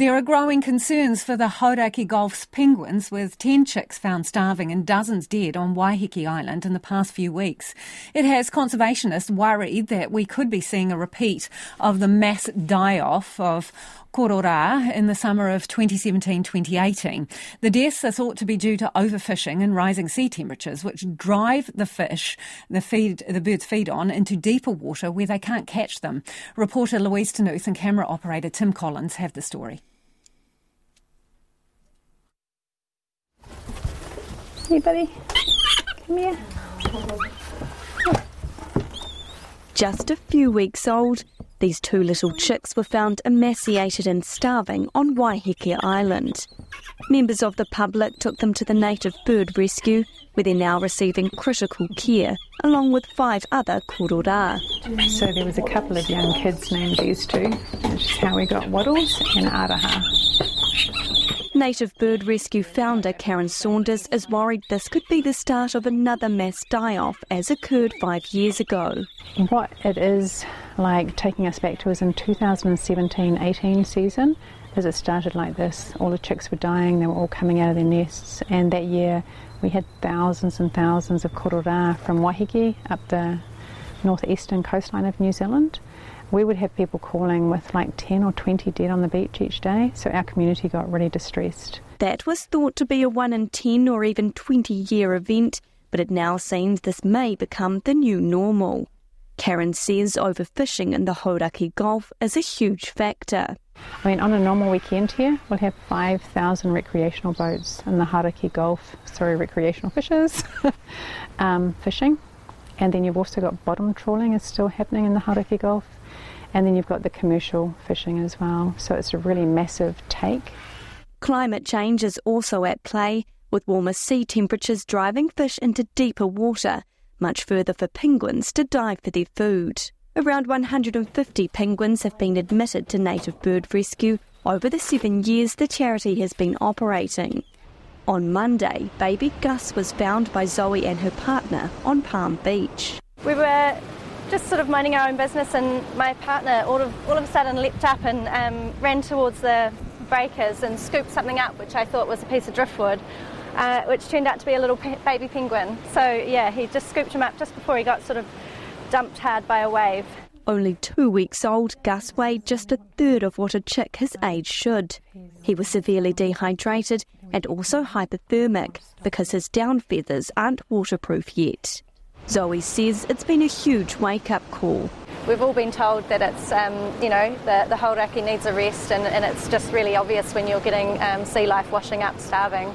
There are growing concerns for the Hauraki Gulf's penguins, with 10 chicks found starving and dozens dead on Waiheke Island in the past few weeks. It has conservationists worried that we could be seeing a repeat of the mass die off of Korora in the summer of 2017-2018. The deaths are thought to be due to overfishing and rising sea temperatures, which drive the fish the feed the birds feed on into deeper water where they can't catch them. Reporter Louise Ternouth and camera operator Tim Collins have the story. Hey, buddy. Come here. Just a few weeks old, these two little chicks were found emaciated and starving on Waiheke Island. Members of the public took them to the native bird rescue, where they're now receiving critical care, along with five other korora. So there was a couple of young kids named these two, which is how we got Waddles and Aroha. Native Bird Rescue founder Karen Saunders is worried this could be the start of another mass die off as occurred five years ago. What it is like taking us back to is in 2017 18 season, as it started like this. All the chicks were dying, they were all coming out of their nests, and that year we had thousands and thousands of korora from Waiheke up the northeastern coastline of New Zealand we would have people calling with like 10 or 20 dead on the beach each day, so our community got really distressed. That was thought to be a 1 in 10 or even 20 year event, but it now seems this may become the new normal. Karen says overfishing in the Hauraki Gulf is a huge factor. I mean, on a normal weekend here, we'll have 5,000 recreational boats in the Hauraki Gulf, sorry, recreational fishers, um, fishing. And then you've also got bottom trawling is still happening in the Hauraki Gulf. And then you've got the commercial fishing as well. So it's a really massive take. Climate change is also at play, with warmer sea temperatures driving fish into deeper water, much further for penguins to dive for their food. Around 150 penguins have been admitted to native bird rescue over the seven years the charity has been operating. On Monday, baby Gus was found by Zoe and her partner on Palm Beach. We were just sort of minding our own business, and my partner all of, all of a sudden leapt up and um, ran towards the breakers and scooped something up, which I thought was a piece of driftwood, uh, which turned out to be a little pe- baby penguin. So, yeah, he just scooped him up just before he got sort of dumped hard by a wave. Only two weeks old, Gus weighed just a third of what a chick his age should. He was severely dehydrated and also hypothermic because his down feathers aren't waterproof yet. Zoe says it's been a huge wake up call. We've all been told that it's, um, you know, the, the Hauraki needs a rest, and, and, it's just really obvious when you're getting um, sea life washing up starving.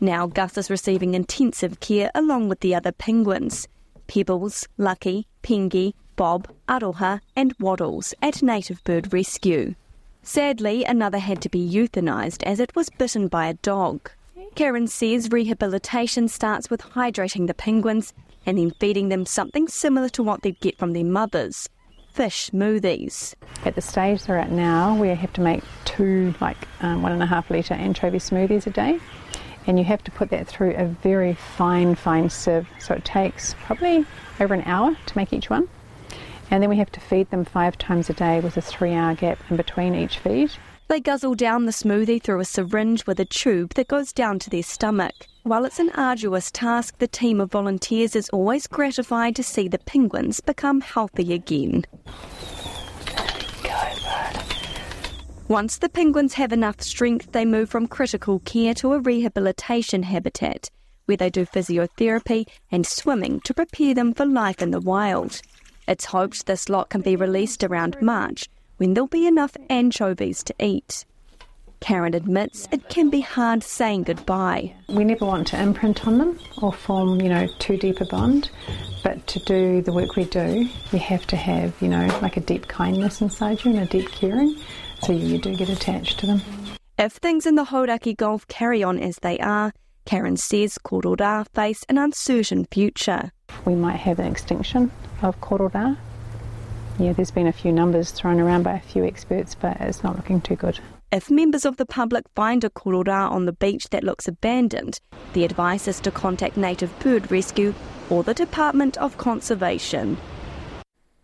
Now Gus is receiving intensive care along with the other penguins Pebbles, Lucky, Pengi, Bob, Aroha, and Waddles at Native Bird Rescue. Sadly, another had to be euthanised as it was bitten by a dog. Karen says rehabilitation starts with hydrating the penguins and then feeding them something similar to what they'd get from their mothers fish smoothies. At the stage they're at now, we have to make two, like um, one and a half litre anchovy smoothies a day. And you have to put that through a very fine, fine sieve. So it takes probably over an hour to make each one. And then we have to feed them five times a day with a three hour gap in between each feed. They guzzle down the smoothie through a syringe with a tube that goes down to their stomach. While it's an arduous task, the team of volunteers is always gratified to see the penguins become healthy again. Once the penguins have enough strength, they move from critical care to a rehabilitation habitat, where they do physiotherapy and swimming to prepare them for life in the wild. It's hoped this lot can be released around March, when there'll be enough anchovies to eat. Karen admits it can be hard saying goodbye. We never want to imprint on them or form, you know, too deep a bond. But to do the work we do, you have to have, you know, like a deep kindness inside you and a deep caring. So you do get attached to them. If things in the Hauraki Gulf carry on as they are, Karen says korora face an uncertain future. We might have an extinction of korora yeah, there's been a few numbers thrown around by a few experts, but it's not looking too good. If members of the public find a korora on the beach that looks abandoned, the advice is to contact Native Bird Rescue or the Department of Conservation.